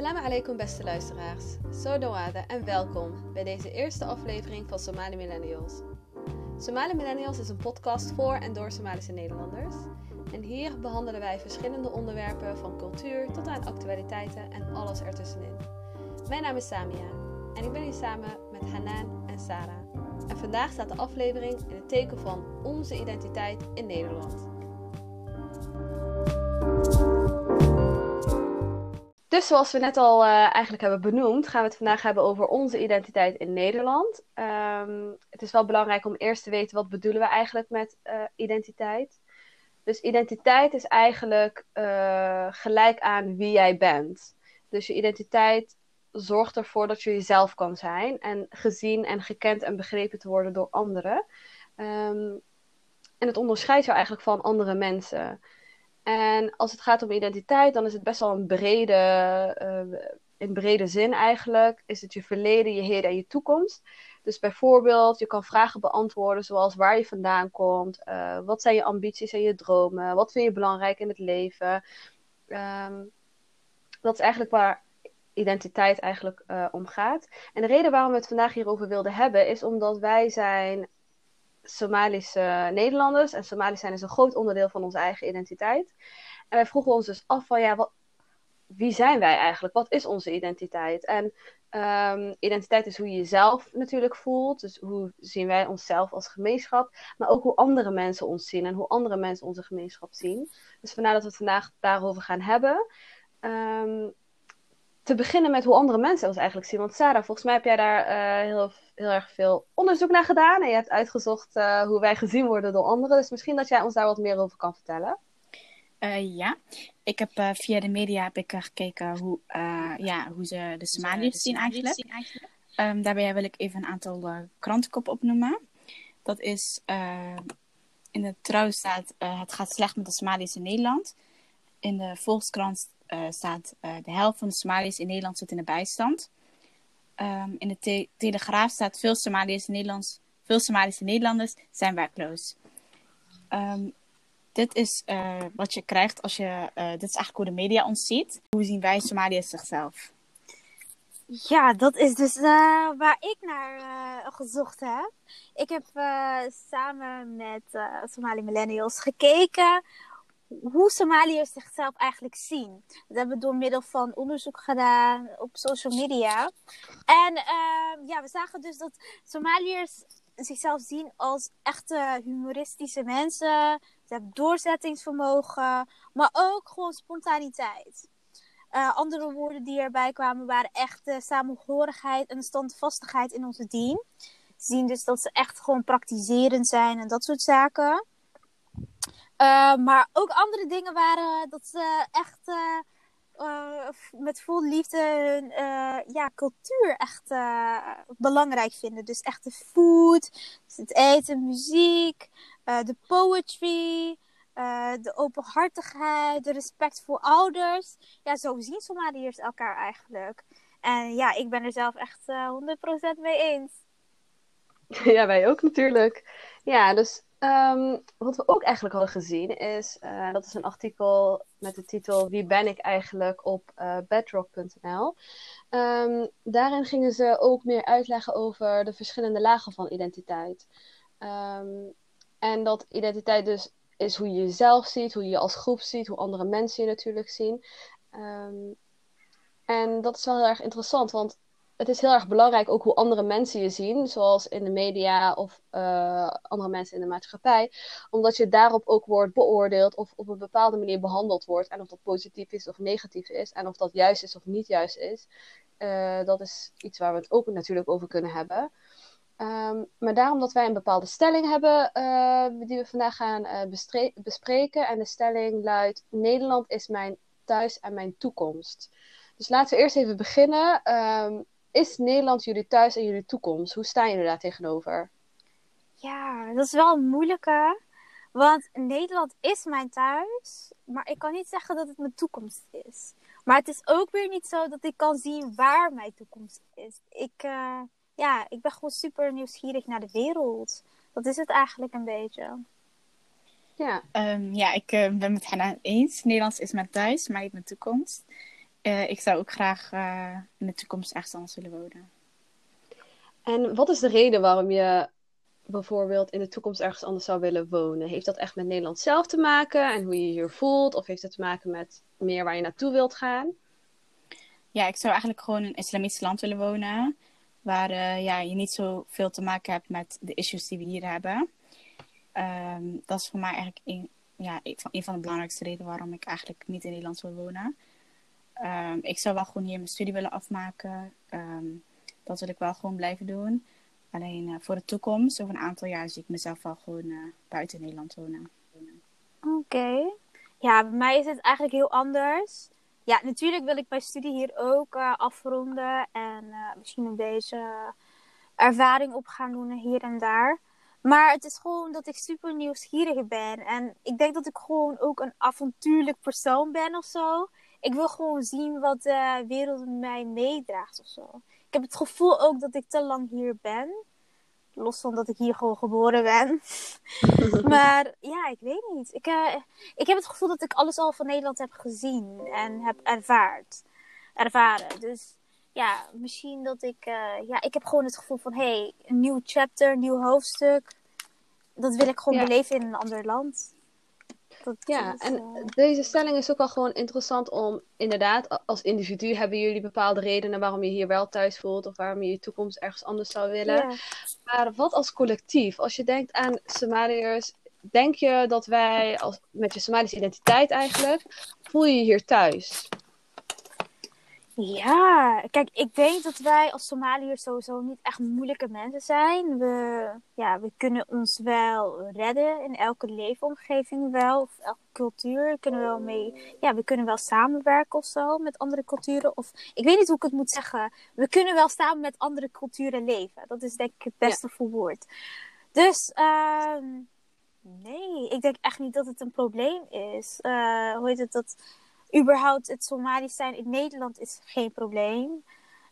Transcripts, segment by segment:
Assalamu alaikum beste luisteraars. Sodawada en welkom bij deze eerste aflevering van Somali Millennials. Somali Millennials is een podcast voor en door Somalische Nederlanders. En hier behandelen wij verschillende onderwerpen van cultuur tot aan actualiteiten en alles ertussenin. Mijn naam is Samia en ik ben hier samen met Hanan en Sarah. En vandaag staat de aflevering in het teken van onze identiteit in Nederland. Dus zoals we net al uh, eigenlijk hebben benoemd, gaan we het vandaag hebben over onze identiteit in Nederland. Um, het is wel belangrijk om eerst te weten wat bedoelen we eigenlijk met uh, identiteit. Dus identiteit is eigenlijk uh, gelijk aan wie jij bent. Dus je identiteit zorgt ervoor dat je jezelf kan zijn en gezien en gekend en begrepen te worden door anderen. Um, en het onderscheidt jou eigenlijk van andere mensen. En als het gaat om identiteit, dan is het best wel een brede, uh, in brede zin eigenlijk. Is het je verleden, je heden en je toekomst. Dus bijvoorbeeld, je kan vragen beantwoorden zoals waar je vandaan komt, uh, wat zijn je ambities en je dromen, wat vind je belangrijk in het leven. Um, dat is eigenlijk waar identiteit eigenlijk uh, om gaat. En de reden waarom we het vandaag hierover wilden hebben, is omdat wij zijn Somalische Nederlanders. En Somalisch zijn is een groot onderdeel van onze eigen identiteit. En wij vroegen ons dus af van ja, wat, wie zijn wij eigenlijk? Wat is onze identiteit? En um, identiteit is hoe je jezelf natuurlijk voelt. Dus hoe zien wij onszelf als gemeenschap. Maar ook hoe andere mensen ons zien en hoe andere mensen onze gemeenschap zien. Dus vandaar dat we het vandaag daarover gaan hebben. Um, te beginnen met hoe andere mensen ons eigenlijk zien. Want Sarah, volgens mij heb jij daar uh, heel, heel erg veel onderzoek naar gedaan. En je hebt uitgezocht uh, hoe wij gezien worden door anderen. Dus misschien dat jij ons daar wat meer over kan vertellen. Uh, ja, ik heb via de media heb ik, gekeken hoe, ja, hoe ze de Somaliërs zien eigenlijk. Zien. Um, daarbij wil ik even een aantal krantenkoppen opnoemen. Dat is in de trouw staat het gaat slecht met de Somaliërs in Nederland. In de Volkskrant staat uh, de helft van de Somaliërs in Nederland zit in de bijstand. Um, in de te Telegraaf staat veel Somalische, Nederlands, veel Somalische Nederlanders zijn werkloos. Um, dit is uh, wat je krijgt als je. dit is eigenlijk hoe de media ons ziet. Hoe zien wij Somaliërs zichzelf? Ja, dat is dus waar ik naar gezocht heb. Ik heb samen met Somali Millennials gekeken hoe Somaliërs zichzelf eigenlijk zien. Dat hebben we door middel van onderzoek gedaan op social media. En uh, ja, we zagen dus dat Somaliërs zichzelf zien als echte humoristische mensen. Ze hebben doorzettingsvermogen, maar ook gewoon spontaniteit. Uh, andere woorden die erbij kwamen waren echt samenhorigheid en standvastigheid in onze dien. Ze zien dus dat ze echt gewoon praktiserend zijn en dat soort zaken. Uh, maar ook andere dingen waren dat ze echt uh, uh, met vol liefde hun ja, cultuur echt belangrijk vinden. Dus echt de food, dus het eten, muziek, de poetry, de openhartigheid, de respect voor ouders. Ja, zo zien Somaliërs elkaar eigenlijk. En ja, ik ben er zelf echt 100% mee eens. Ja, wij ook natuurlijk. Ja, dus Um, wat we ook eigenlijk hadden gezien is, uh, dat is een artikel met de titel Wie ben ik eigenlijk op uh, bedrock.nl. Um, ehm, daarin gingen ze ook meer uitleggen over de verschillende lagen van identiteit. Um, en dat identiteit dus is hoe je jezelf ziet, hoe je je als groep ziet, hoe andere mensen je natuurlijk zien. en dat is wel heel erg interessant, want het is heel erg belangrijk ook hoe andere mensen je zien, zoals in de media of uh, andere mensen in de maatschappij, omdat je daarop ook wordt beoordeeld of op een bepaalde manier behandeld wordt. En of dat positief is of negatief is, en of dat juist is of niet juist is. Uh, dat is iets waar we het ook natuurlijk over kunnen hebben. Um, maar daarom dat wij een bepaalde stelling hebben uh, die we vandaag gaan bespreken. En de stelling luidt: Nederland is mijn thuis en mijn toekomst. Dus laten we eerst even beginnen. Um, is Nederland jullie thuis en jullie toekomst? Hoe staan jullie daar tegenover? Ja, dat is wel een moeilijke. Want Nederland is mijn thuis, maar ik kan niet zeggen dat het mijn toekomst is. Maar het is ook weer niet zo dat ik kan zien waar mijn toekomst is. Ik, uh, ja, ik ben gewoon super nieuwsgierig naar de wereld. Dat is het eigenlijk een beetje. Ja, um, ja ik uh, ben met Hanna eens. Nederlands is mijn thuis, maar niet mijn toekomst. Ik zou ook graag in de toekomst ergens anders willen wonen. En wat is de reden waarom je bijvoorbeeld in de toekomst ergens anders zou willen wonen? Heeft dat echt met Nederland zelf te maken en hoe je je hier voelt? Of heeft het te maken met meer waar je naartoe wilt gaan? Ja, ik zou eigenlijk gewoon in een islamitisch land willen wonen. Waar uh, ja, je niet zoveel te maken hebt met de issues die we hier hebben. Ehm, dat is voor mij eigenlijk een, ja, een van de belangrijkste redenen waarom ik eigenlijk niet in Nederland wil wonen. Um, ik zou wel gewoon hier mijn studie willen afmaken. Um, dat wil ik wel gewoon blijven doen. Alleen uh, voor de toekomst, over een aantal jaar, zie ik mezelf wel gewoon uh, buiten Nederland wonen. Oké. Ja, bij mij is het eigenlijk heel anders. Ja, natuurlijk wil ik mijn studie hier ook uh, afronden. En misschien een beetje ervaring op gaan doen hier en daar. Maar het is gewoon dat ik super nieuwsgierig ben. En ik denk dat ik gewoon ook een avontuurlijk persoon ben of zo. Ik wil gewoon zien wat de wereld mij meedraagt of zo. Ik heb het gevoel ook dat ik te lang hier ben. Los van dat ik hier gewoon geboren ben. maar ja, ik weet niet. Ik, uh, ik heb het gevoel dat ik alles al van Nederland heb gezien en heb ervaard. Ervaren. Dus ja, misschien dat ik. Uh, ja, ik heb gewoon het gevoel van: hé, hey, een nieuw chapter, een nieuw hoofdstuk. Dat wil ik gewoon ja. beleven in een ander land ja, en eh, deze stelling is ook wel gewoon interessant om, inderdaad, als individu hebben jullie bepaalde redenen waarom je hier wel thuis voelt of waarom je je toekomst ergens anders zou willen. Maar wat als collectief? Als je denkt aan Somaliërs, denk je dat wij als, met je Somalische identiteit eigenlijk, voel je je hier thuis? Ja, kijk, ik denk dat wij als Somaliërs sowieso niet echt moeilijke mensen zijn. We, ja, we kunnen ons wel redden in elke leefomgeving wel, of elke cultuur. Kunnen we wel mee, ja, we kunnen wel samenwerken of zo met andere culturen. Of, ik weet niet hoe ik het moet zeggen. We kunnen wel samen met andere culturen leven. Dat is denk ik het beste ja. woord. Dus, uh, nee, ik denk echt niet dat het een probleem is. Uh, hoe heet het, dat überhaupt het Somalisch zijn in Nederland is geen probleem.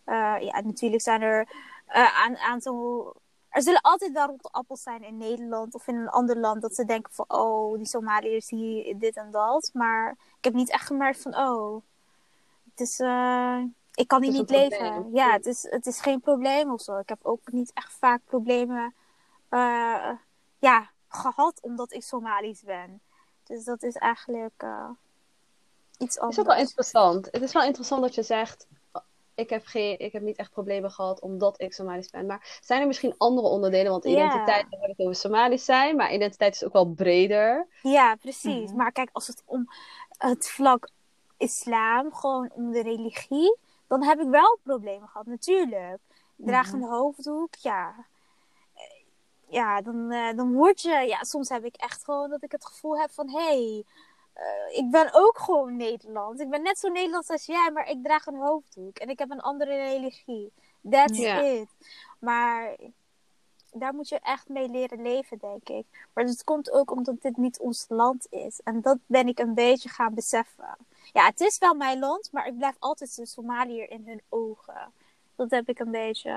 Uh, ja, natuurlijk zijn er uh, een aantal. Er zullen altijd wel rotte appels zijn in Nederland of in een ander land dat ze denken van oh, die Somaliërs hier dit en dat. Maar ik heb niet echt gemerkt van oh, het is, uh, ik kan hier niet leven. Probleem. Ja, het is, het is geen probleem of zo. Ik heb ook niet echt vaak problemen ja, gehad omdat ik Somalisch ben. Dus dat is eigenlijk iets anders. Het is ook wel interessant. Het is wel interessant dat je zegt, ik heb, geen, ik heb niet echt problemen gehad omdat ik Somalisch ben. Maar zijn er misschien andere onderdelen? Want identiteit, yeah. we het over Somalisch zijn, maar identiteit is ook wel breder. Ja, precies. Mm-hmm. Maar kijk, als het om het vlak islam, gewoon om de religie, dan heb ik wel problemen gehad, natuurlijk. Draag een hoofddoek, ja. Ja, dan, uh, dan word je... Ja, soms heb ik echt gewoon dat ik het gevoel heb van... Hé, hey, uh, ik ben ook gewoon Nederlands. Ik ben net zo Nederlands als jij, maar ik draag een hoofddoek. En ik heb een andere religie. That's ja. it. Maar daar moet je echt mee leren leven, denk ik. Maar het komt ook omdat dit niet ons land is. En dat ben ik een beetje gaan beseffen. Ja, het is wel mijn land, maar ik blijf altijd een Somaliër in hun ogen. Dat heb ik een beetje.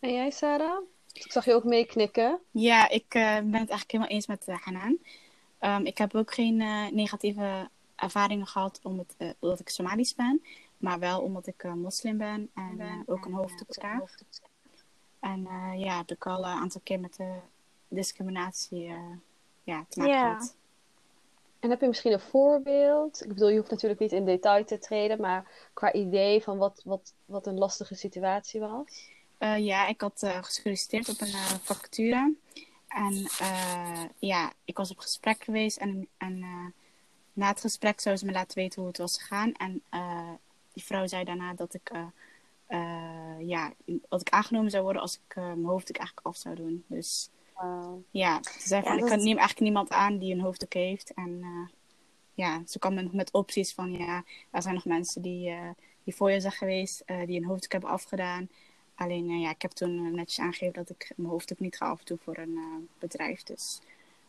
En jij, Sarah? Ik zag je ook meeknikken. Ja, ik uh, ben het eigenlijk helemaal eens met uh, Hanan. Um, ik heb ook geen uh, negatieve ervaringen gehad omdat, uh, omdat ik Somalisch ben. Maar wel omdat ik uh, moslim ben en ook een hoofddoek draag. En ja, heb ik al een aantal keer met de discriminatie ja, te maken yeah. gehad. En heb je misschien een voorbeeld? Ik bedoel, je hoeft natuurlijk niet in detail te treden, maar qua idee van wat, wat, wat een lastige situatie was? ja, ik had gesolliciteerd op een vacature. En uh, ja, ik was op gesprek geweest en, en uh, na het gesprek zou ze me laten weten hoe het was gegaan. En uh, die vrouw zei daarna dat ik, ja, dat ik aangenomen zou worden als ik mijn hoofddoek eigenlijk af zou doen. Dus wow. ja, ze zei van, ja, ik kan, neem eigenlijk niemand aan die een hoofddoek heeft. En ja, ze kwam met, met opties van, ja, er zijn nog mensen die, die voor je zijn geweest, die een hoofddoek hebben afgedaan. Alleen uh, ja, ik heb toen uh, netjes aangegeven dat ik mijn hoofd ook niet ga afdoen voor een uh, bedrijf. Dus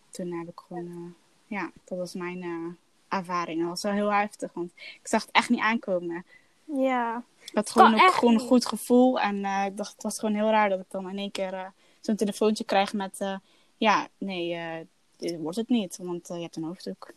toen heb ik gewoon, ja, dat was mijn ervaring. Dat was wel heel heftig, want ik zag het echt niet aankomen. Ja. Ik had gewoon, ook, gewoon een goed gevoel. En ik dacht, het was gewoon heel raar dat ik dan in één keer zo'n telefoontje krijg met... ja, nee, dit wordt het niet, want je hebt een hoofddoek.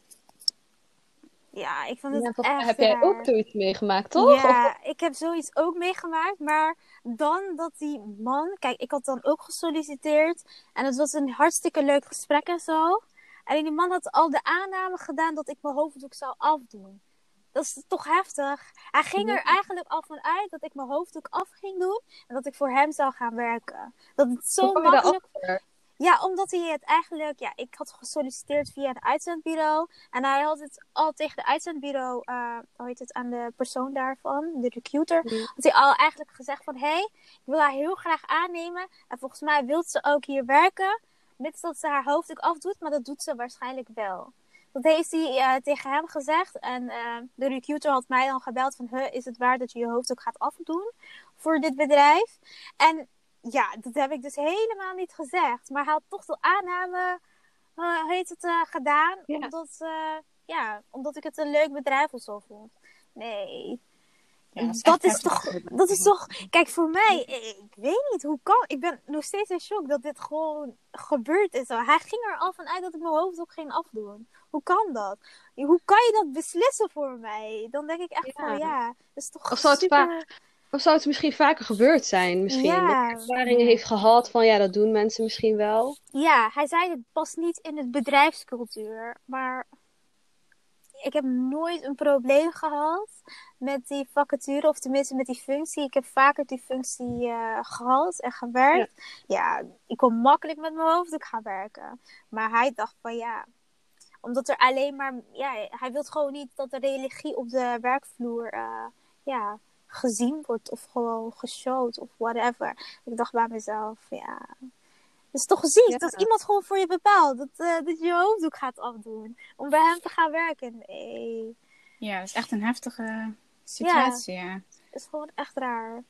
Ja, ik vond het Ja, echt heb jij ook zoiets meegemaakt, toch? Ja, ik heb zoiets ook meegemaakt. Maar dan dat die man... Kijk, ik had dan ook gesolliciteerd. En het was een hartstikke leuk gesprek en zo. En die man had al de aanname gedaan dat ik mijn hoofddoek zou afdoen. Dat is toch heftig? Hij ging er eigenlijk al van uit dat ik mijn hoofddoek af ging doen. En dat ik voor hem zou gaan werken. Dat het zo Hoe makkelijk... Ja, omdat hij het eigenlijk... Ja, ik had gesolliciteerd via een uitzendbureau. En hij had het al tegen de uitzendbureau... eh hoe heet het? Aan de persoon daarvan, de recruiter. Had hij al eigenlijk gezegd van... Hé, hey, ik wil haar heel graag aannemen. En volgens mij wil ze ook hier werken. Mits dat ze haar hoofddoek afdoet. Maar dat doet ze waarschijnlijk wel. Dat heeft hij eh, tegen hem gezegd. En eh, de recruiter had mij dan gebeld van... Huh, is het waar dat je je hoofddoek gaat afdoen voor dit bedrijf? En ja, dat heb ik dus helemaal niet gezegd. Maar hij had toch de aanname, hoe heet het, eh, gedaan. Ja. Omdat, eh, ja, omdat ik het een leuk bedrijf of zo vond. Nee. Ja, dat is dat, echt is toch, dat is toch... Kijk, voor mij, ik, ik weet niet hoe kan... Ik ben nog steeds in shock dat dit gewoon gebeurd is. Hij ging er al van uit dat ik mijn hoofddoek ging afdoen. Hoe kan dat? Hoe kan je dat beslissen voor mij? Dan denk ik echt Ja. van, ja, dat is toch super... Of zou het misschien vaker gebeurd zijn? Misschien Ja. dat ervaringen heeft gehad van ja, dat doen mensen misschien wel. Ja, hij zei het past niet in het bedrijfscultuur. Maar ik heb nooit een probleem gehad met die vacature. Of tenminste met die functie. Ik heb vaker die functie eh, gehad en gewerkt. Ja. ik kon makkelijk met mijn hoofd gaan werken. Maar hij dacht van ja, omdat er alleen maar... Ja, hij wil gewoon niet dat de religie op de werkvloer eh, ja, gezien wordt. Of gewoon geshowd of whatever. Ik dacht bij mezelf, ja... Het is toch ziek Ja. dat iemand gewoon voor je bepaalt dat, eh, dat je je hoofddoek gaat afdoen. Om bij hem te gaan werken. Nee, Ja, dat is echt een heftige situatie, ja. dat is gewoon echt raar.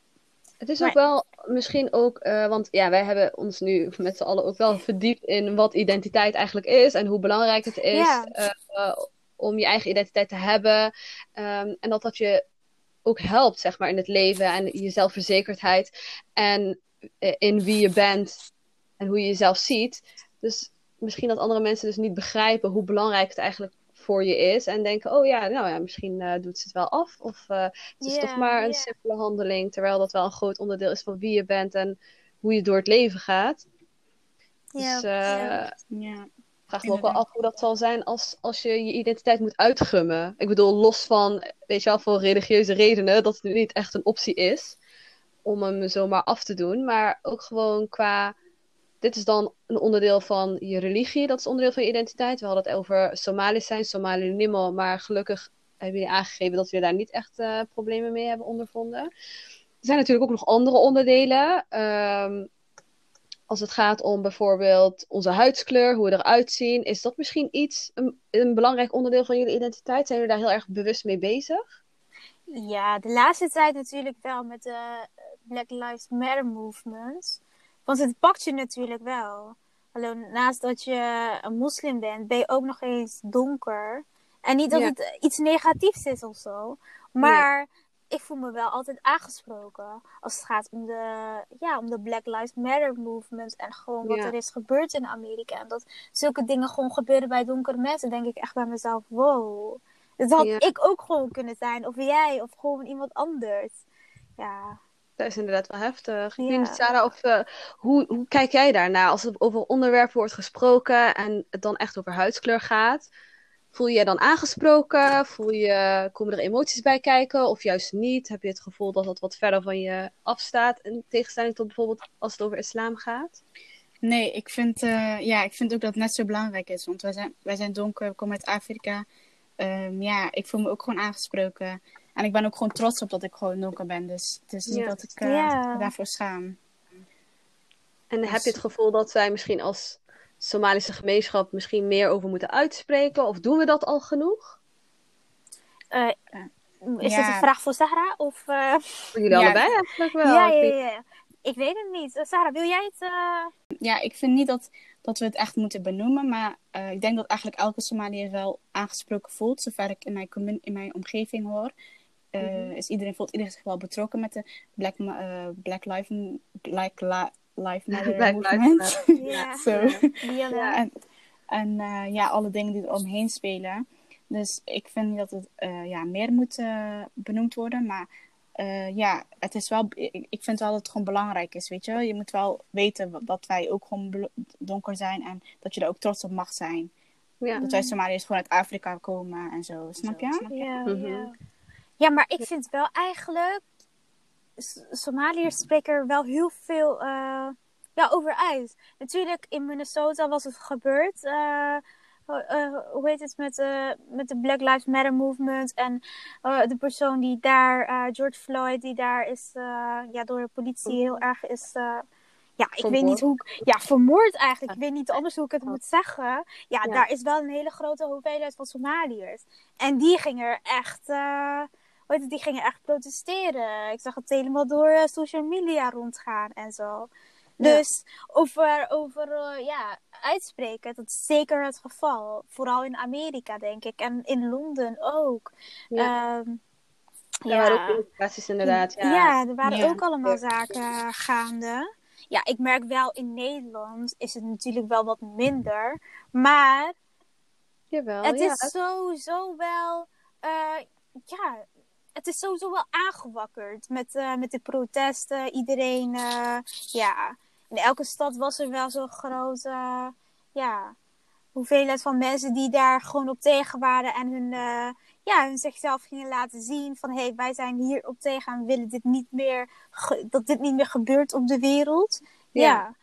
Het is Maar- ook wel misschien ook, eh, want ja, wij hebben ons nu met z'n allen ook wel verdiept in wat identiteit eigenlijk is en hoe belangrijk het is Ja. eh, om je eigen identiteit te hebben. Ehm, en dat dat je ook helpt, zeg maar, in het leven en je zelfverzekerdheid en eh, in wie je bent en hoe je jezelf ziet. Dus misschien dat andere mensen dus niet begrijpen hoe belangrijk het eigenlijk voor je is en denken, oh ja, nou ja, misschien eh, doet ze het wel af of eh, het is toch maar een simpele handeling, terwijl dat wel een groot onderdeel is van wie je bent en hoe je door het leven gaat. Dus eh, ja. Ja, vraag me ook wel af hoe dat zal zijn als, als je je identiteit moet uitgummen. Ik bedoel, los van, weet je wel, voor religieuze redenen, dat het nu niet echt een optie is om hem zomaar af te doen. Maar ook gewoon qua, dit is dan een onderdeel van je religie, dat is onderdeel van je identiteit. We hadden het over Somalisch zijn, Somali Nimo, maar gelukkig hebben jullie aangegeven dat jullie daar niet echt eh, problemen mee hebben ondervonden. Er zijn natuurlijk ook nog andere onderdelen. Ehm, als het gaat om bijvoorbeeld onze huidskleur, hoe we eruit zien, is dat misschien iets, een, een belangrijk onderdeel van jullie identiteit? Zijn jullie daar heel erg bewust mee bezig? Ja, de laatste tijd natuurlijk wel met de Black Lives Matter movement. Want het pakt je natuurlijk wel. Alleen naast dat je een moslim bent, ben je ook nog eens donker. En niet dat Ja. het iets negatiefs is of zo. Maar ik voel me wel altijd aangesproken. Als het gaat om de, ja, om de Black Lives Matter movement. En gewoon wat Ja. er is gebeurd in Amerika. En dat zulke dingen gewoon gebeuren bij donkere mensen. denk ik echt bij mezelf, wow. Dat had Ja. ik ook gewoon kunnen zijn. Of jij, of gewoon iemand anders. Ja, Dat is inderdaad wel heftig. Ik Ja. Sarah, of, eh, hoe, hoe kijk jij daarnaar als er over onderwerpen wordt gesproken en het dan echt over huidskleur gaat? Voel je je dan aangesproken? Voel je, komen er emoties bij kijken of juist niet? Heb je het gevoel dat dat wat verder van je afstaat in tegenstelling tot bijvoorbeeld als het over islam gaat? Nee, ik vind, eh, ja, ik vind ook dat het net zo belangrijk is. Want wij zijn, wij zijn donker, we komen uit Afrika. Ehm, ja, ik voel me ook gewoon aangesproken. En ik ben ook gewoon trots op dat ik gewoon donker ben. Dus het is niet Ja. dat ik eh, Ja. daarvoor schaam. En Dus- heb je het gevoel dat wij misschien als Somalische gemeenschap misschien meer over moeten uitspreken? Of doen we dat al genoeg? Eh, is Ja. dit een vraag voor Sarah? Of, eh, Voor jullie Ja. allebei eigenlijk wel. ja, Ik ja. Ik weet het niet. Sarah, wil jij het? eh, Ja, ik vind niet dat, dat we het echt moeten benoemen. Maar eh, ik denk dat eigenlijk elke Somaliër wel aangesproken voelt. Zover ik in mijn, in mijn omgeving hoor. Eh, Mhm. is iedereen, voelt iedereen zich wel betrokken met de Black, eh, Black Lives Black Li- Lives Matter Black Lives movement. Matter. ja. En, en eh, ja, alle dingen die er omheen spelen. Dus ik vind dat het ja, meer moet benoemd worden. Maar ja, het is wel, ik, ik vind wel dat het gewoon belangrijk is, weet je. Je moet wel weten dat wij ook gewoon donker zijn en dat je er ook trots op mag zijn. Ja. Dat wij Somaliërs gewoon uit Afrika komen en zo, snap je? Ja, mhm. ja. ja maar ik vind wel eigenlijk, Somaliërs spreken er wel heel veel uh, ja, over uit. Natuurlijk, in Minnesota was het gebeurd. Uh, uh, hoe heet het met, met de Black Lives Matter movement en de persoon die daar, George Floyd, die daar is ja, door de politie heel erg is ja, ik weet niet hoe ik. Ja, vermoord eigenlijk. Ik weet niet anders hoe ik het moet zeggen. Ja, daar is wel een hele grote hoeveelheid van Somaliërs. En die gingen er echt. Die gingen echt protesteren. Ik zag het helemaal door uh, social media rondgaan en zo. Dus over, over uh, ja, uitspreken, dat is zeker het geval. Vooral in Amerika, denk ik. En in Londen ook. Ja. Um, ja, waren ook inderdaad. Ja, ja er waren ook allemaal zaken gaande ja, ik merk wel in Nederland is het natuurlijk wel wat minder. Maar Jawel, het is sowieso wel. Uh, ja, het is sowieso wel aangewakkerd met, uh, met de protesten. Iedereen, uh, ja. In elke stad was er wel zo'n grote. ja, hoeveelheid van mensen die daar gewoon op tegen waren en hun ja, hun zichzelf gingen laten zien van hé, hey, wij zijn hier op tegen en willen dit niet meer, dat dit niet meer gebeurt op de wereld. Ja.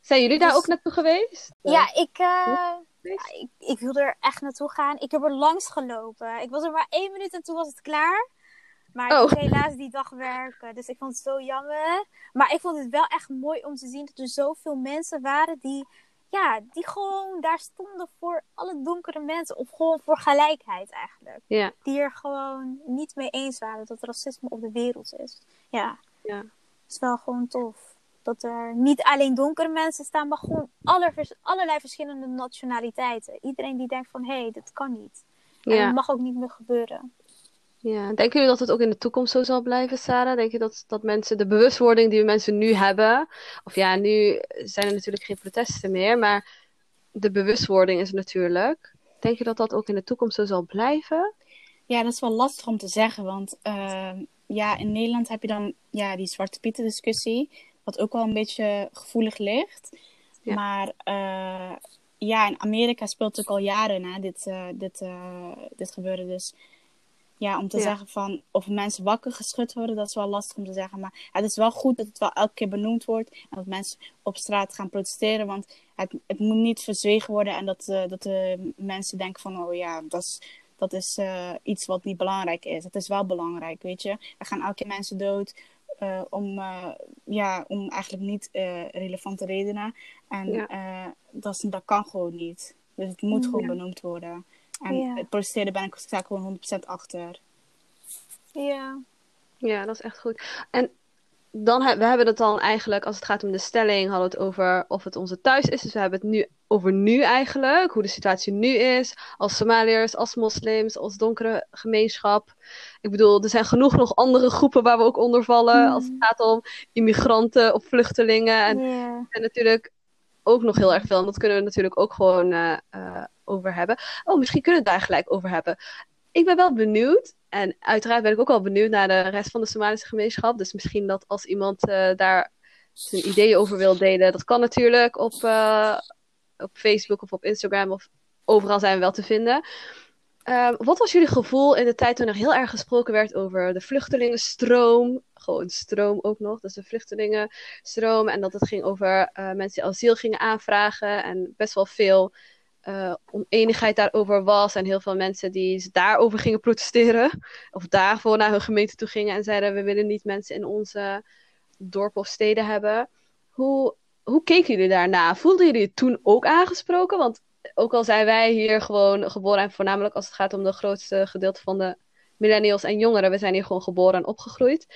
Zijn jullie daar dus ook naartoe geweest? Ja, ik, ik, ik wilde er echt naartoe gaan. Ik heb er langs gelopen. Ik was er maar één minuut en toen was het klaar. Maar ik oh. moest helaas die dag werken. Dus ik vond het zo jammer. Maar ik vond het wel echt mooi om te zien dat er zoveel mensen waren die ja, die gewoon daar stonden voor alle donkere mensen. Of gewoon voor gelijkheid eigenlijk. Ja. Die er gewoon niet mee eens waren dat racisme op de wereld is. Ja. ja. Het is wel gewoon tof. Dat er niet alleen donkere mensen staan, maar gewoon aller, allerlei verschillende nationaliteiten. Iedereen die denkt van, hé, hey, dat kan niet. En ja. dat mag ook niet meer gebeuren. Ja, denken jullie dat het ook in de toekomst zo zal blijven, Sarah? Denk je dat, dat mensen de bewustwording die mensen nu hebben, of ja, nu zijn er natuurlijk geen protesten meer, maar de bewustwording is natuurlijk. Denk je dat dat ook in de toekomst zo zal blijven? Ja, dat is wel lastig om te zeggen, want uh, ja, in Nederland heb je dan ja, die Zwarte Pieten discussie, wat ook wel een beetje gevoelig ligt. Maar uh, ja, in Amerika speelt het ook al jaren hè, dit, uh, dit, uh, dit gebeuren. Dus ja, om te zeggen van of mensen wakker geschud worden, dat is wel lastig om te zeggen. Maar het is wel goed dat het wel elke keer benoemd wordt. En dat mensen op straat gaan protesteren. Want het, het moet niet verzwegen worden. En dat, uh, dat de mensen denken van, oh ja, dat is, dat is uh, iets wat niet belangrijk is. Het is wel belangrijk, weet je. Er gaan elke keer mensen dood. Uh, om, ja, om eigenlijk niet relevante redenen. En ja. dat, dat kan gewoon niet. Dus het moet gewoon benoemd worden. En ja. het protesteren ben ik sta gewoon 100% achter. Ja. Ja, dat is echt goed. En dan we hebben het dan eigenlijk, als het gaat om de stelling, hadden we het over of het onze thuis is. Dus we hebben het nu over nu eigenlijk, hoe de situatie nu is. Als Somaliërs, als moslims, als donkere gemeenschap. Ik bedoel, er zijn genoeg nog andere groepen waar we ook onder vallen. Mm. Als het gaat om immigranten of vluchtelingen. En, en natuurlijk ook nog heel erg veel. En dat kunnen we natuurlijk ook gewoon uh, uh, over hebben. Oh, misschien kunnen we het daar gelijk over hebben. Ik ben wel benieuwd. En uiteraard ben ik ook wel benieuwd naar de rest van de Somalische gemeenschap. Dus misschien dat als iemand uh, daar zijn ideeën over wil delen, dat kan natuurlijk op, op Facebook of op Instagram of overal zijn we wel te vinden. Uh, wat was jullie gevoel in de tijd toen er heel erg gesproken werd over de vluchtelingenstroom? Gewoon stroom ook nog, dus de vluchtelingenstroom. En dat het ging over uh, mensen die asiel gingen aanvragen. En best wel veel uh, oneenigheid daarover was. En heel veel mensen die daarover gingen protesteren. Of daarvoor naar hun gemeente toe gingen en zeiden: We willen niet mensen in onze dorpen of steden hebben. Hoe, hoe keken jullie daarna? Voelden jullie het toen ook aangesproken? Want ook al zijn wij hier gewoon geboren en voornamelijk als het gaat om de grootste gedeelte van de millennials en jongeren, we zijn hier gewoon geboren en opgegroeid.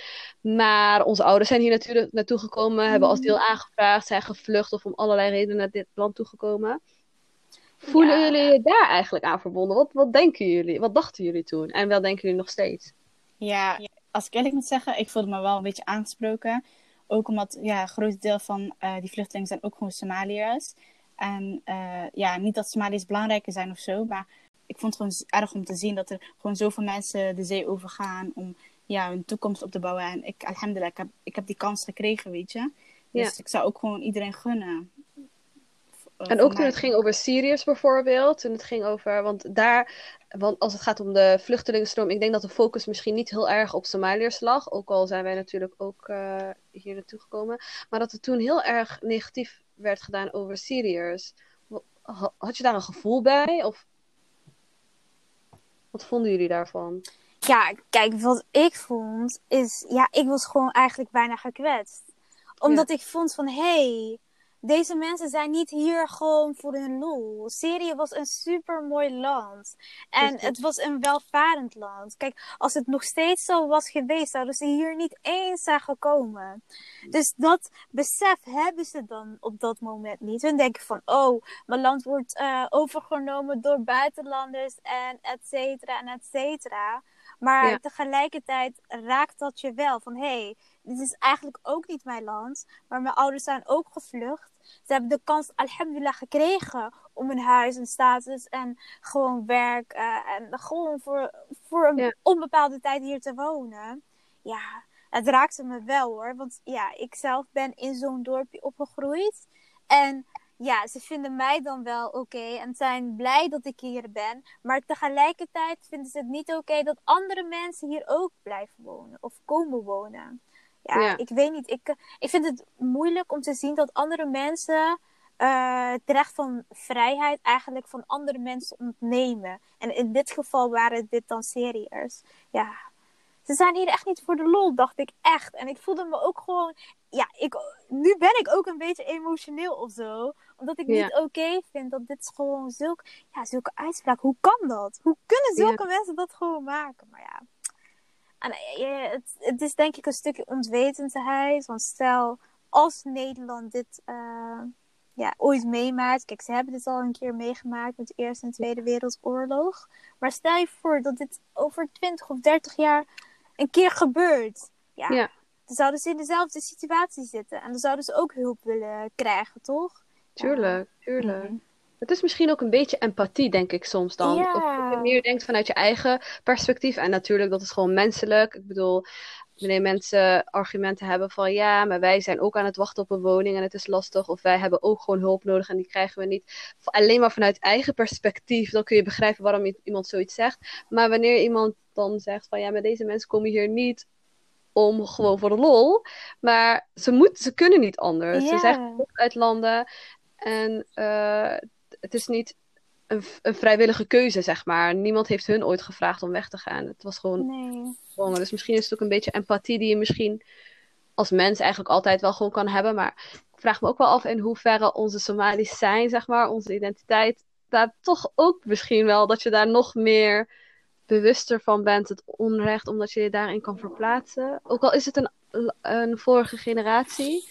Maar onze ouders zijn hier natuurlijk naartoe gekomen, hebben als deel aangevraagd, zijn gevlucht of om allerlei redenen naar dit land toegekomen. Voelen jullie je daar eigenlijk aan verbonden? Wat, wat denken jullie? Wat dachten jullie toen? En wel denken jullie nog steeds? Ja, als ik eerlijk moet zeggen, ik voelde me wel een beetje aangesproken. Ook omdat ja, een groot deel van uh, die vluchtelingen zijn ook gewoon Somaliërs. En uh, ja, niet dat Somaliërs belangrijker zijn of zo, maar ik vond het gewoon erg om te zien dat er gewoon zoveel mensen de zee overgaan om ja, hun toekomst op te bouwen. En ik, alhamdulillah, ik heb, ik heb die kans gekregen, weet je. Dus ik zou ook gewoon iedereen gunnen. En ook toen het ging over Syriërs bijvoorbeeld, toen het ging over, want daar, want als het gaat om de vluchtelingenstroom, ik denk dat de focus misschien niet heel erg op Somaliërs lag, ook al zijn wij natuurlijk ook uh, hier naartoe gekomen, maar dat het toen heel erg negatief werd gedaan over Syriërs. Had je daar een gevoel bij? Of wat vonden jullie daarvan? Ja, kijk, wat ik vond is, ja, ik was gewoon eigenlijk bijna gekwetst. Omdat ik vond van, hé, hey, deze mensen zijn niet hier gewoon voor hun lol. Syrië was een super mooi land. En het was een welvarend land. Kijk, als het nog steeds zo was geweest, zouden ze hier niet eens zijn gekomen. Dus dat besef hebben ze dan op dat moment niet. Hun denken van, oh, mijn land wordt uh, overgenomen door buitenlanders en et cetera en et cetera. Maar tegelijkertijd raakt dat je wel van hé, hey, dit is eigenlijk ook niet mijn land. Maar mijn ouders zijn ook gevlucht. Ze hebben de kans, alhamdulillah, gekregen om een huis, een status en gewoon werk. Uh, en gewoon voor, voor een onbepaalde tijd hier te wonen. Ja, het raakte me wel hoor. Want ja, ik zelf ben in zo'n dorpje opgegroeid. En ja, ze vinden mij dan wel oké en zijn blij dat ik hier ben. Maar tegelijkertijd vinden ze het niet oké dat andere mensen hier ook blijven wonen of komen wonen. Ja, ik weet niet. Ik, ik vind het moeilijk om te zien dat andere mensen uh, het recht van vrijheid eigenlijk van andere mensen ontnemen. En in dit geval waren dit dan Syriërs. Ja, ze zijn hier echt niet voor de lol, dacht ik echt. En ik voelde me ook gewoon, ja, ik, nu ben ik ook een beetje emotioneel of zo. Omdat ik niet oké vind dat dit gewoon zulk, ja, zulke uitspraak. Hoe kan dat? Hoe kunnen zulke mensen dat gewoon maken? Maar ja, en, eh, het, het, is denk ik een stukje ontwetendheid. Want stel, als Nederland dit uh, ja, ooit meemaakt. Kijk, ze hebben dit al een keer meegemaakt met de Eerste en Tweede Wereldoorlog. Maar stel je voor dat dit over 20 of 30 jaar een keer gebeurt. Ja, ja. Dan zouden ze in dezelfde situatie zitten. En dan zouden ze ook hulp willen krijgen, toch? Tuurlijk, tuurlijk. Mhm. Het is misschien ook een beetje empathie, denk ik soms dan. Ja. Of je meer denkt vanuit je eigen perspectief. En natuurlijk, dat is gewoon menselijk. Ik bedoel, wanneer mensen argumenten hebben van ja, maar wij zijn ook aan het wachten op een woning en het is lastig. Of wij hebben ook gewoon hulp nodig en die krijgen we niet. Alleen maar vanuit eigen perspectief, dan kun je begrijpen waarom iemand zoiets zegt. Maar wanneer iemand dan zegt van ja, maar deze mensen komen hier niet om gewoon voor de lol. Maar ze, moeten, ze kunnen niet anders. Ze zijn uit landen. En uh, het is niet een, een, vrijwillige keuze, zeg maar. Niemand heeft hun ooit gevraagd om weg te gaan. Het was gewoon nee. Dus misschien is het ook een beetje empathie die je misschien als mens eigenlijk altijd wel gewoon kan hebben. Maar ik vraag me ook wel af in hoeverre onze Somali's zijn, zeg maar, onze identiteit. Daar toch ook misschien wel dat je daar nog meer bewuster van bent, het onrecht, omdat je je daarin kan verplaatsen. Ook al is het een, een vorige generatie.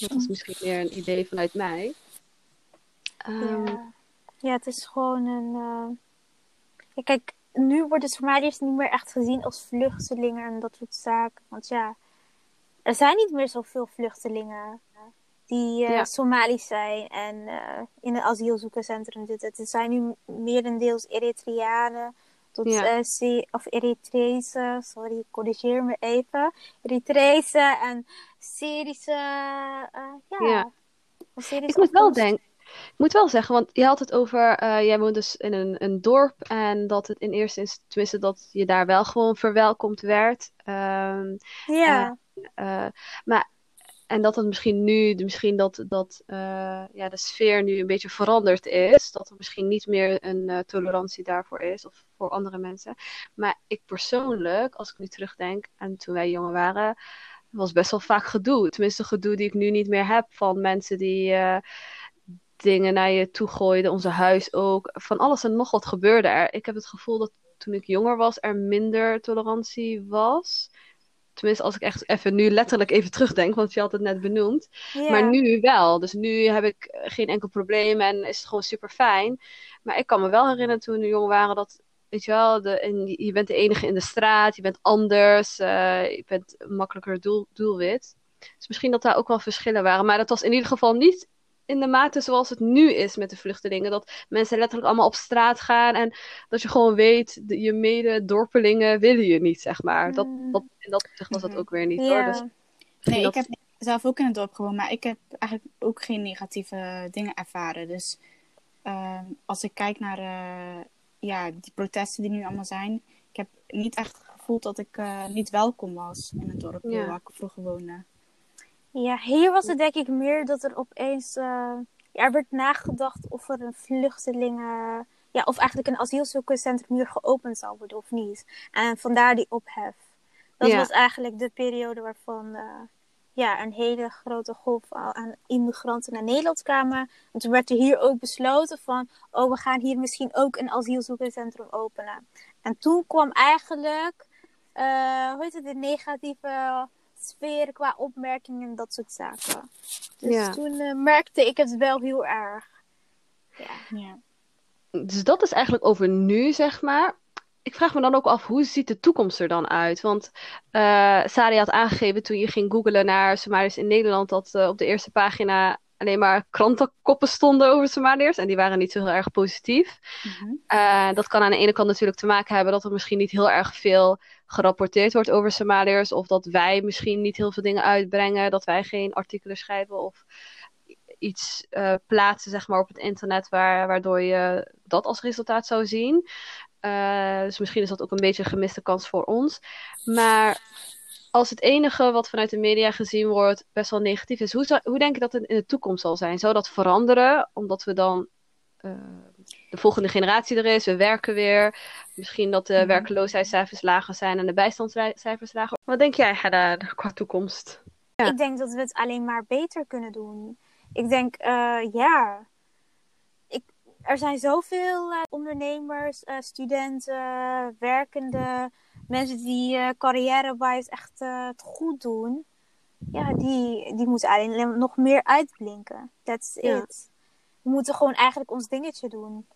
Dat is misschien meer een idee vanuit mij. Um, ja. het is gewoon een. Uh... Ja, kijk, nu worden Somaliërs niet meer echt gezien als vluchtelingen en dat soort zaken. Want ja, er zijn niet meer zoveel vluchtelingen die uh, Somalisch zijn en uh, in een asielzoekerscentrum zitten. Er zijn nu merendeels Eritreanen tot ja. of Eritrese, sorry, corrigeer me even. Eritrese en Syrische, ja. ja. ik moet wel denken, ik moet wel zeggen, want je had het over, uh, jij woont dus in een, een dorp en dat het in eerste instantie, tenminste dat je daar wel gewoon verwelkomd werd. Um, ja. Uh, maar, en dat het misschien nu, misschien dat, dat uh, ja, de sfeer nu een beetje veranderd is. Dat er misschien niet meer een tolerantie daarvoor is of voor andere mensen. Maar ik persoonlijk, als ik nu terugdenk aan toen wij jonger waren, was best wel vaak gedoe. Tenminste, gedoe die ik nu niet meer heb van mensen die dingen naar je toe gooiden. Onze huis ook. Van alles en nog wat gebeurde er. Ik heb het gevoel dat toen ik jonger was, er minder tolerantie was. Tenminste, als ik echt even nu letterlijk even terugdenk, want je had het net benoemd. Maar nu wel. Dus nu heb ik geen enkel probleem en is het gewoon super fijn. Maar ik kan me wel herinneren toen we jong waren dat, weet je wel, de, je bent de enige in de straat, je bent anders, uh, je bent makkelijker doel, doelwit. Dus misschien dat daar ook wel verschillen waren. Maar dat was in ieder geval niet in de mate zoals het nu is met de vluchtelingen. Dat mensen letterlijk allemaal op straat gaan en dat je gewoon weet, de, je mede-dorpelingen willen je niet, zeg maar. Dat, Mm. dat, in dat opzicht was dat Mhm. ook weer niet Ja. hoor. Dus, Nee, dat- ik heb zelf ook in het dorp gewoond, maar ik heb eigenlijk ook geen negatieve dingen ervaren. Dus ehm, als ik kijk naar eh, ja, die protesten die nu allemaal zijn, ik heb niet echt gevoeld dat ik eh, niet welkom was in het dorp Ja. waar ik vroeger woonde. Ja, hier was het denk ik meer dat er opeens... eh, ja, er werd nagedacht of er een vluchtelingen... Ja, of eigenlijk een asielzoekerscentrum hier geopend zou worden of niet. En vandaar die ophef. Dat Ja. was eigenlijk de periode waarvan eh, ja, een hele grote golf aan immigranten naar Nederland kwamen. En toen werd er hier ook besloten van... Oh, we gaan hier misschien ook een asielzoekerscentrum openen. En toen kwam eigenlijk... eh, hoe heet het? De negatieve sfeer qua opmerkingen en dat soort zaken. Dus Ja. toen eh, merkte ik het wel heel erg. Ja. Ja. dus dat is eigenlijk over nu, zeg maar. Ik vraag me dan ook af, hoe ziet de toekomst er dan uit? Want eh Sari had aangegeven toen je ging googlen naar Somaliërs in Nederland, dat eh, op de eerste pagina alleen maar krantenkoppen stonden over Somaliërs. En die waren niet zo heel erg positief. Mhm. Eh, dat kan aan de ene kant natuurlijk te maken hebben dat er misschien niet heel erg veel gerapporteerd wordt over Somaliërs. Of dat wij misschien niet heel veel dingen uitbrengen. Dat wij geen artikelen schrijven of iets eh, plaatsen zeg maar, op het internet waar, waardoor je dat als resultaat zou zien. Eh, dus misschien is dat ook een beetje een gemiste kans voor ons. Maar als het enige wat vanuit de media gezien wordt best wel negatief is, hoe, zou, hoe denk je dat het in de toekomst zal zijn? Zou dat veranderen omdat we dan eh, de volgende generatie er is, we werken weer, misschien dat de Mhm. werkloosheidscijfers lager zijn en de bijstandscijfers lager. Wat denk jij, Hedda, qua toekomst? Ja. Ik denk dat we het alleen maar beter kunnen doen. Ik denk, eh, ja. Ik, er zijn zoveel eh, ondernemers, eh, studenten, werkenden, mensen die eh carrière-wise echt eh, het goed doen. Ja, die, die moeten alleen nog meer uitblinken. That's Ja. it. We moeten gewoon eigenlijk ons dingetje doen.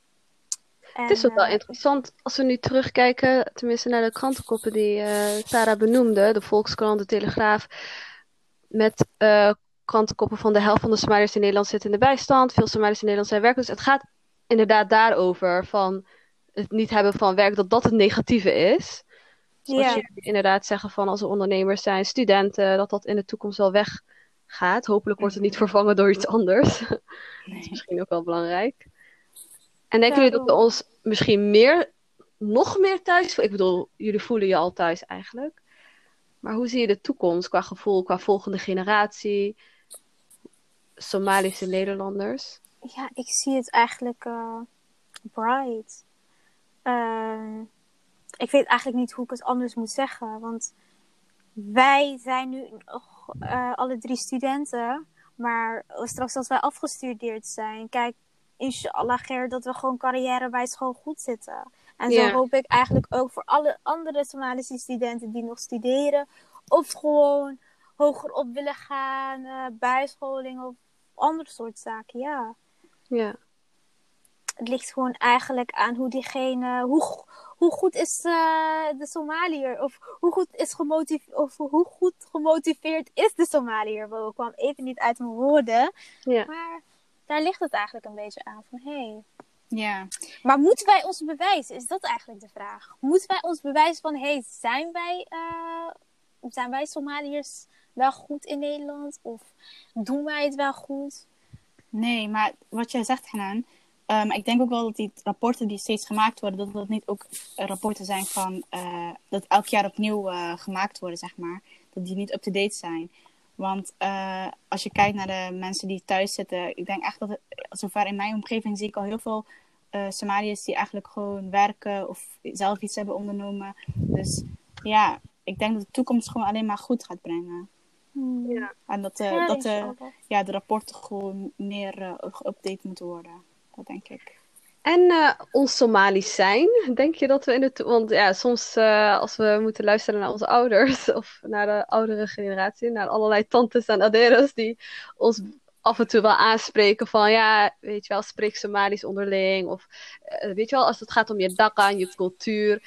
En, Het is ook wel eh, interessant als we nu terugkijken, tenminste naar de krantenkoppen die Sarah benoemde, de Volkskrant, de Telegraaf, met krantenkoppen van de helft van de Somaliërs in Nederland zitten in de bijstand, veel Somaliërs in Nederland zijn werkloos. Het gaat inderdaad daarover van het niet hebben van werk, dat dat het negatieve is. Zoals Ja. je inderdaad zeggen van als er ondernemers zijn, studenten, dat dat in de toekomst wel weggaat. Hopelijk wordt het niet vervangen door iets anders. Dat is misschien ook wel belangrijk. En denken jullie dat we ons misschien meer, nog meer thuis voelen? Ik bedoel, jullie voelen je al thuis eigenlijk. Maar hoe zie je de toekomst qua gevoel, qua volgende generatie? Somalische Nederlanders. Ja, ik zie het eigenlijk eh, bright. Ehm, ik weet eigenlijk niet hoe ik het anders moet zeggen. Want wij zijn nu nog, eh, alle drie studenten. Maar straks als wij afgestudeerd zijn, kijk, inshallah Ger, dat we gewoon carrièrewijs gewoon goed zitten. En zo hoop ik eigenlijk ook voor alle andere Somalische studenten die nog studeren. Of gewoon hoger op willen gaan, eh, bijscholing of andere soort zaken, ja Ja. Het ligt gewoon eigenlijk aan hoe diegene, hoe, hoe goed is eh, de Somaliër, of hoe goed, is gemotiveerd, of hoe goed gemotiveerd is de Somaliër. Wow, ik kwam even niet uit mijn woorden, Ja. maar daar ligt het eigenlijk een beetje aan van, hey. Ja. Maar moeten wij ons bewijzen? Is dat eigenlijk de vraag? Moeten wij ons bewijzen van, hey, zijn wij, eh, zijn wij Somaliërs wel goed in Nederland? Of doen wij het wel goed? Nee, maar wat jij zegt, Hanan, ehm, ik denk ook wel dat die rapporten die steeds gemaakt worden, dat dat niet ook eh, rapporten zijn van eh, dat elk jaar opnieuw eh, gemaakt worden, zeg maar. Dat die niet up-to-date zijn. Want eh, als je kijkt naar de mensen die thuis zitten, ik denk echt dat, het, zover in mijn omgeving zie ik al heel veel eh Somaliërs die eigenlijk gewoon werken of zelf iets hebben ondernomen. Dus ja, ik denk dat de toekomst gewoon alleen maar goed gaat brengen. Hmm. Ja. En dat, eh, Ja, dat ja, de rapporten gewoon meer eh, geüpdate moeten worden. Dat denk ik. En eh, ons Somalisch zijn, denk je dat we in de Want ja, soms eh, als we moeten luisteren naar onze ouders of naar de oudere generatie, naar allerlei tantes en aderes die ons af en toe wel aanspreken van ja, weet je wel, spreek Somalisch onderling. Of eh, weet je wel, als het gaat om je dakka en je cultuur.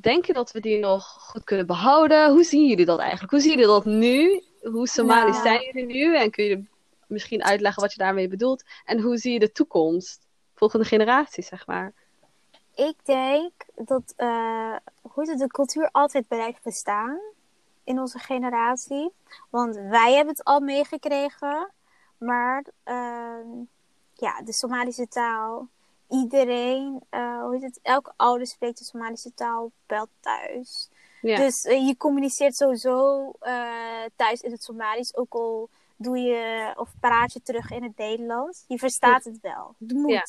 Denk je dat we die nog goed kunnen behouden? Hoe zien jullie dat eigenlijk? Hoe zien jullie dat nu? Hoe Somalisch zijn jullie nu? En kun je misschien uitleggen wat je daarmee bedoelt? En hoe zie je de toekomst? Volgende generatie, zeg maar. Ik denk dat uh, hoe het, de cultuur altijd blijft bestaan in onze generatie. Want wij hebben het al meegekregen. Maar uh, ja, de Somalische taal. Iedereen, uh, hoe heet het? Elke ouder spreekt de Somalische taal belt thuis. Ja. Dus uh, je communiceert sowieso thuis in het Somalisch. Ook al doe je of praat je terug in het Nederlands. Je verstaat het wel. Het moet. Ja.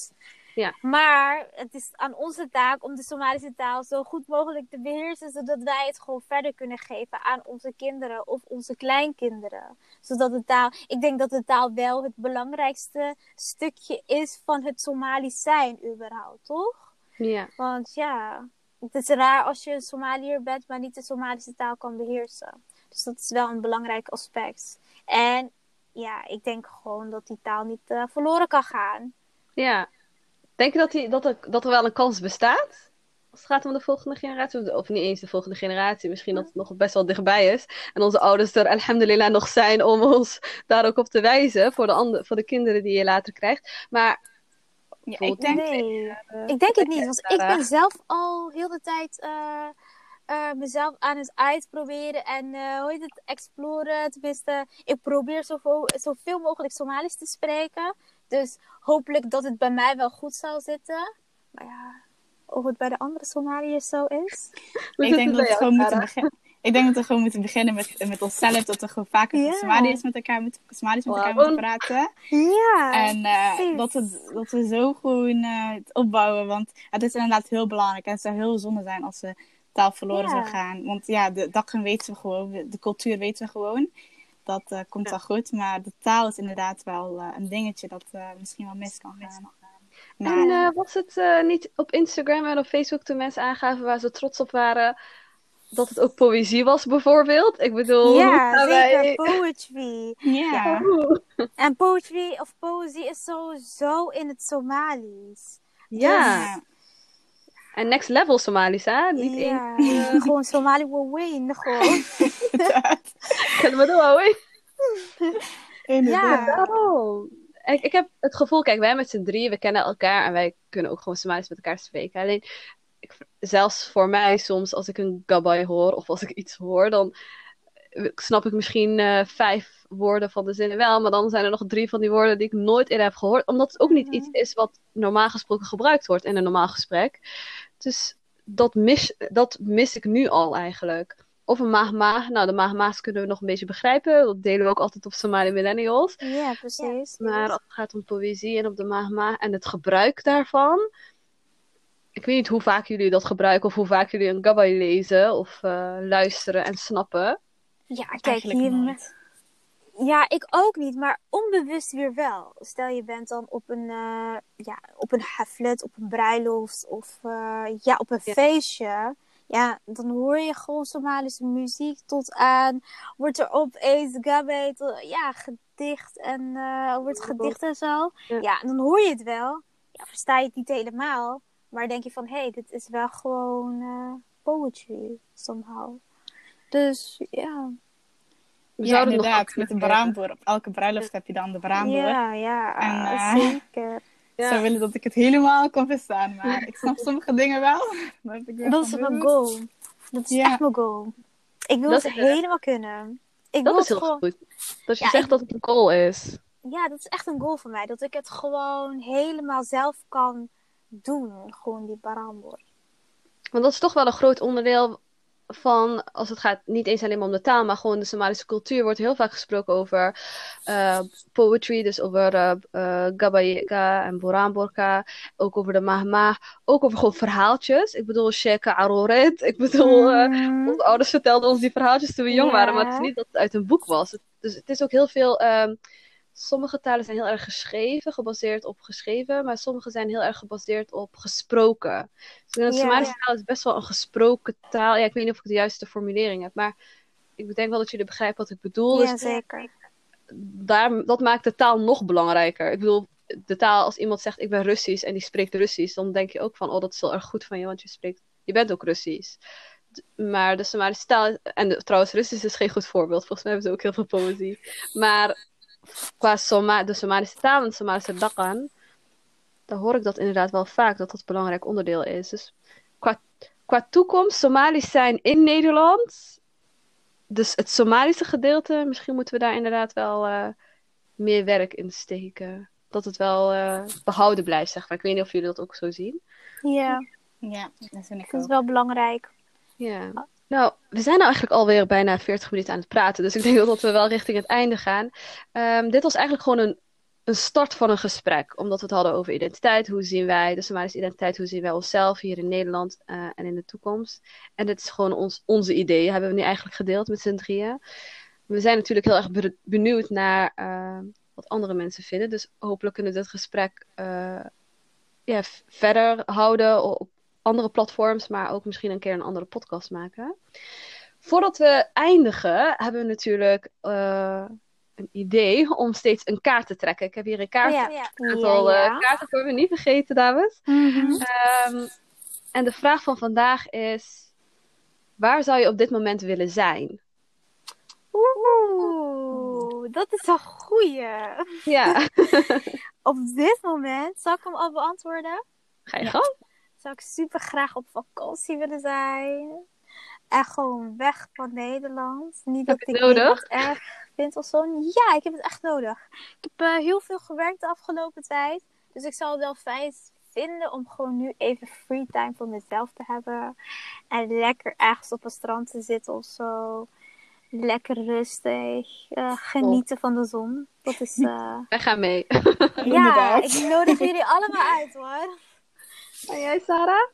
Ja. Maar het is aan onze taak om de Somalische taal zo goed mogelijk te beheersen, zodat wij het gewoon verder kunnen geven aan onze kinderen of onze kleinkinderen. Zodat de taal, ik denk dat de taal wel het belangrijkste stukje is van het Somalisch zijn, überhaupt, toch? Ja. Want ja, het is raar als je een Somaliër bent, maar niet de Somalische taal kan beheersen. Dus dat is wel een belangrijk aspect. En ja, ik denk gewoon dat die taal niet uh, verloren kan gaan. Ja, Denk je dat, die, dat, er, dat er wel een kans bestaat? Als het gaat om de volgende generatie? Of niet eens de volgende generatie. Misschien dat het nog best wel dichtbij is. En onze ouders er alhamdulillah nog zijn om ons daar ook op te wijzen. Voor de, andere, voor de kinderen die je later krijgt. Maar ja, ik denk, nee. ik denk het niet. Want ik ben zelf al heel de tijd uh, uh, mezelf aan het uitproberen. En uh, hoe heet het? Exploren. Tenminste, ik probeer zoveel, zoveel mogelijk Somalisch te spreken. Dus hopelijk dat het bij mij wel goed zal zitten. Maar ja, of het bij de andere Somaliërs zo is. ik denk dat we gewoon moeten beginnen. Ik denk dat we gewoon moeten beginnen met, met onszelf. Dat we gewoon vaker yeah. Somaliërs met elkaar moeten, Somaliërs met elkaar moeten praten. Ja. En uh, dat, we, dat we zo gewoon uh, het opbouwen. Want het is inderdaad heel belangrijk. En het zou heel zonde zijn als ze taal verloren zou gaan. Want ja, de dagen weten we gewoon. De cultuur weten we gewoon dat uh, komt wel goed. Maar de taal is inderdaad wel uh, een dingetje dat uh, misschien wel mis kan gaan. Maar... En was het niet op Instagram en op Facebook toen mensen aangaven waar ze trots op waren dat het ook poëzie was bijvoorbeeld? Ik bedoel... Ja, zeker. Wij... Poetry. Ja. En poetry of poëzie is sowieso in het Somalisch. Ja. Dus... En next level Somalisch, hè? Niet ja, in... gewoon Somali Wawin, gewoon. Kunnen we doen, Ja. Daarom. Ik, ik heb het gevoel, kijk, wij met z'n drie, we kennen elkaar en wij kunnen ook gewoon Somalisch met elkaar spreken. Alleen, ik, zelfs voor mij soms, als ik een gabay hoor of als ik iets hoor, dan snap ik misschien uh, vijf woorden van de zinnen wel, maar dan zijn er nog drie van die woorden die ik nooit eerder heb gehoord, omdat het ook niet iets is wat normaal gesproken gebruikt wordt in een normaal gesprek. Dus dat mis, dat mis ik nu al eigenlijk. Of een maag Nou, de maag kunnen we nog een beetje begrijpen. Dat delen we ook altijd op Somali Millennials. Ja, precies. Maar als het gaat om poëzie en op de maag en het gebruik daarvan. Ik weet niet hoe vaak jullie dat gebruiken of hoe vaak jullie een gabay lezen of uh, luisteren en snappen. Ja, kijk, hier, ja, ik ook niet, maar onbewust weer wel. Stel je bent dan op een, uh, ja, op een haflet, op een bruiloft of uh, ja, op een feestje. Ja, dan hoor je gewoon Somalische muziek tot aan. Wordt er opeens gabe, ja, gedicht en uh, wordt gedicht en zo. Ja. ja, dan hoor je het wel. Ja, versta je het niet helemaal. Maar denk je van, hé, hey, dit is wel gewoon poetry, somehow. Dus ja. We ja, inderdaad. Met een braamboer. Op elke bruiloft heb je dan de braamboer. Ja, ja. En, uh, zeker. Ik zou willen dat ik het helemaal kon verstaan. Maar ik snap sommige dingen wel. dat is mijn goal. Dat is echt mijn goal. Ik wil dat het helemaal kunnen. Ik dat is heel gewoon... goed. Dat je zegt dat het een goal is. Ja, dat is echt een goal voor mij. Dat ik het gewoon helemaal zelf kan doen. Gewoon die braamboer. Want dat is toch wel een groot onderdeel van, als het gaat niet eens alleen maar om de taal, maar gewoon de Somalische cultuur, wordt heel vaak gesproken over uh, poetry, dus over uh, uh, Gabayega en Boramborka, ook over de Mahma, ook over gewoon verhaaltjes. Ik bedoel, Sheikh Aroret, ik bedoel, mm. onze ouders vertelden ons die verhaaltjes toen we jong waren, maar het is niet dat het uit een boek was. dus het is ook heel veel um, sommige talen zijn heel erg geschreven, gebaseerd op geschreven, maar sommige zijn heel erg gebaseerd op gesproken. Dus de Somalische taal is best wel een gesproken taal. Ja, ik weet niet of ik de juiste formulering heb, maar ik denk wel dat jullie begrijpen wat ik bedoel. Ja, dus zeker. Daar, dat maakt de taal nog belangrijker. Ik bedoel, de taal, als iemand zegt ik ben Russisch en die spreekt Russisch, dan denk je ook van, oh, dat is wel erg goed van je, want je spreekt, je bent ook Russisch. Maar de Somalische taal, en trouwens, Russisch is geen goed voorbeeld. Volgens mij hebben ze ook heel veel poëzie. Maar qua Soma de Somalische taal en de Somalische dakan, dan hoor ik dat inderdaad wel vaak, dat dat een belangrijk onderdeel is. Dus qua, qua toekomst, Somalisch zijn in Nederland, dus het Somalische gedeelte, misschien moeten we daar inderdaad wel uh, meer werk in steken. Dat het wel uh, behouden blijft, zeg maar. Ik weet niet of jullie dat ook zo zien. Ja, Ja, dat vind ik dat is wel belangrijk. Ja. Nou, we zijn nou eigenlijk alweer bijna 40 minuten aan het praten. Dus ik denk dat we wel richting het einde gaan. Ehm, dit was eigenlijk gewoon een, een start van een gesprek. Omdat we het hadden over identiteit. Hoe zien wij de Somalische identiteit? Hoe zien wij onszelf hier in Nederland eh, en in de toekomst? En dit is gewoon ons, onze idee. Hebben we nu eigenlijk gedeeld met z'n. We zijn natuurlijk heel erg be- benieuwd naar eh, wat andere mensen vinden. Dus hopelijk kunnen we dit gesprek eh, ja, verder houden op andere platforms, maar ook misschien een keer een andere podcast maken. Voordat we eindigen, hebben we natuurlijk eh, een idee om steeds een kaart te trekken. Ik heb hier een kaart, Ja. een aantal Ja, eh, ja. kaarten voor me, niet vergeten, dames. Mhm. Ehm, en de vraag van vandaag is: waar zou je op dit moment willen zijn? Oeh, dat is een goeie. Ja, Op dit moment, zal ik hem al beantwoorden? ga je Ja. gang? Zou ik super graag op vakantie willen zijn. En gewoon weg van Nederland. Niet Heb dat je ik het nodig? Nederland erg vind of zo. Ja, ik heb het echt nodig. Ik heb eh, heel veel gewerkt de afgelopen tijd. Dus ik zou het wel fijn vinden om gewoon nu even free time voor mezelf te hebben. En lekker ergens op een strand te zitten of zo. Lekker rustig. eh, genieten van de zon. Dat is... eh, Wij gaan mee. ja, ik nodig jullie allemaal uit hoor. En jij, Sarah?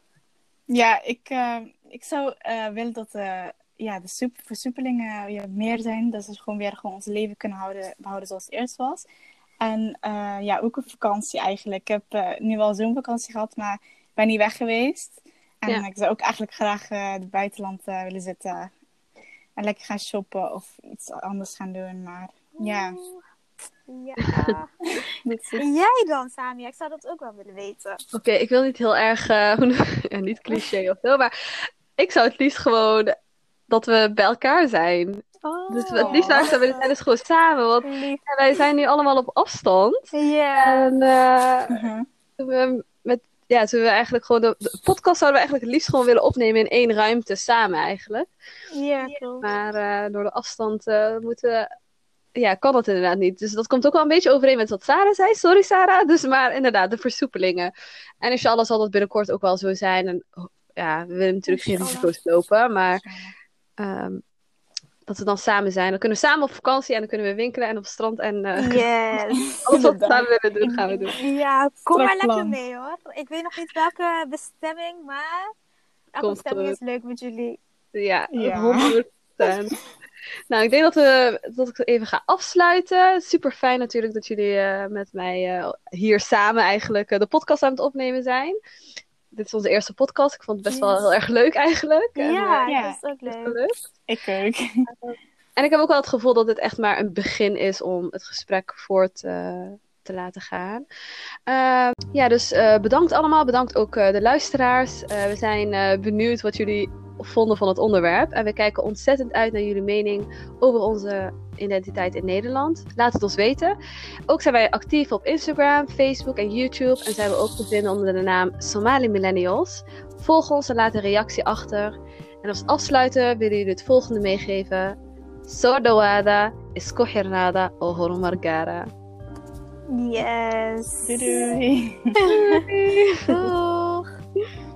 Ja, ik, eh, ik zou eh, willen dat eh, ja, de soep- versoepelingen ja, meer zijn. Dat we gewoon weer gewoon ons leven kunnen houden, behouden zoals het eerst was. En ja, ook een vakantie eigenlijk. Ik heb nu wel zo'n vakantie gehad, maar ik ben niet weg geweest. En Ja. ik zou ook eigenlijk graag het buitenland willen zitten. En lekker gaan shoppen of iets anders gaan doen. Maar ja, Ja. En jij dan, Samia? Ik zou dat ook wel willen weten. Oké, ik wil niet heel erg, eh, ja, niet cliché of zo, maar ik zou het liefst gewoon dat we bij elkaar zijn. Oh. Dus het liefst zou ik dat willen zijn, dus gewoon samen, want ja, wij zijn nu allemaal op afstand. Ja. En eh, Mhm. we met, ja, zullen we eigenlijk gewoon de, de podcast zouden we eigenlijk het liefst gewoon willen opnemen in één ruimte samen eigenlijk. Ja, klopt. Maar eh, door de afstand moeten we, ja, kan dat inderdaad niet. Dus dat komt ook wel een beetje overeen met wat Sarah zei. Sorry Sarah. Dus maar inderdaad, de versoepelingen. En inshallah zal dat binnenkort ook wel zo zijn. En oh, ja, we willen natuurlijk geen risico's lopen, maar ehm, dat we dan samen zijn. Dan kunnen we samen op vakantie en dan kunnen we winkelen en op het strand en eh, Yes. alles wat we samen willen doen, gaan we doen. Ja, kom maar lekker plan. mee hoor. Ik weet nog niet welke bestemming, maar elke Komt bestemming goed. is leuk met jullie. Ja, Ja. 100%. Nou, ik denk dat, we, dat ik het even ga afsluiten. Super fijn natuurlijk dat jullie eh, met mij eh, hier samen eigenlijk eh, de podcast aan het opnemen zijn. Dit is onze eerste podcast. Ik vond het best wel heel erg leuk eigenlijk. En, ja, ja. dat is ook leuk. leuk. Ik ook. En ik heb ook wel het gevoel dat dit echt maar een begin is om het gesprek voort te laten gaan. Eh, ja, dus bedankt allemaal. Bedankt ook de luisteraars. We zijn benieuwd wat jullie vonden van het onderwerp. En we kijken ontzettend uit naar jullie mening over onze identiteit in Nederland. Laat het ons weten. Ook zijn wij actief op Instagram, Facebook en YouTube. En zijn we ook te vinden onder de naam Somali Millennials. Volg ons en laat een reactie achter. En als afsluiter willen jullie het volgende meegeven. Xirnaada oo horumar gaara. Yes. Doei doei. Doei.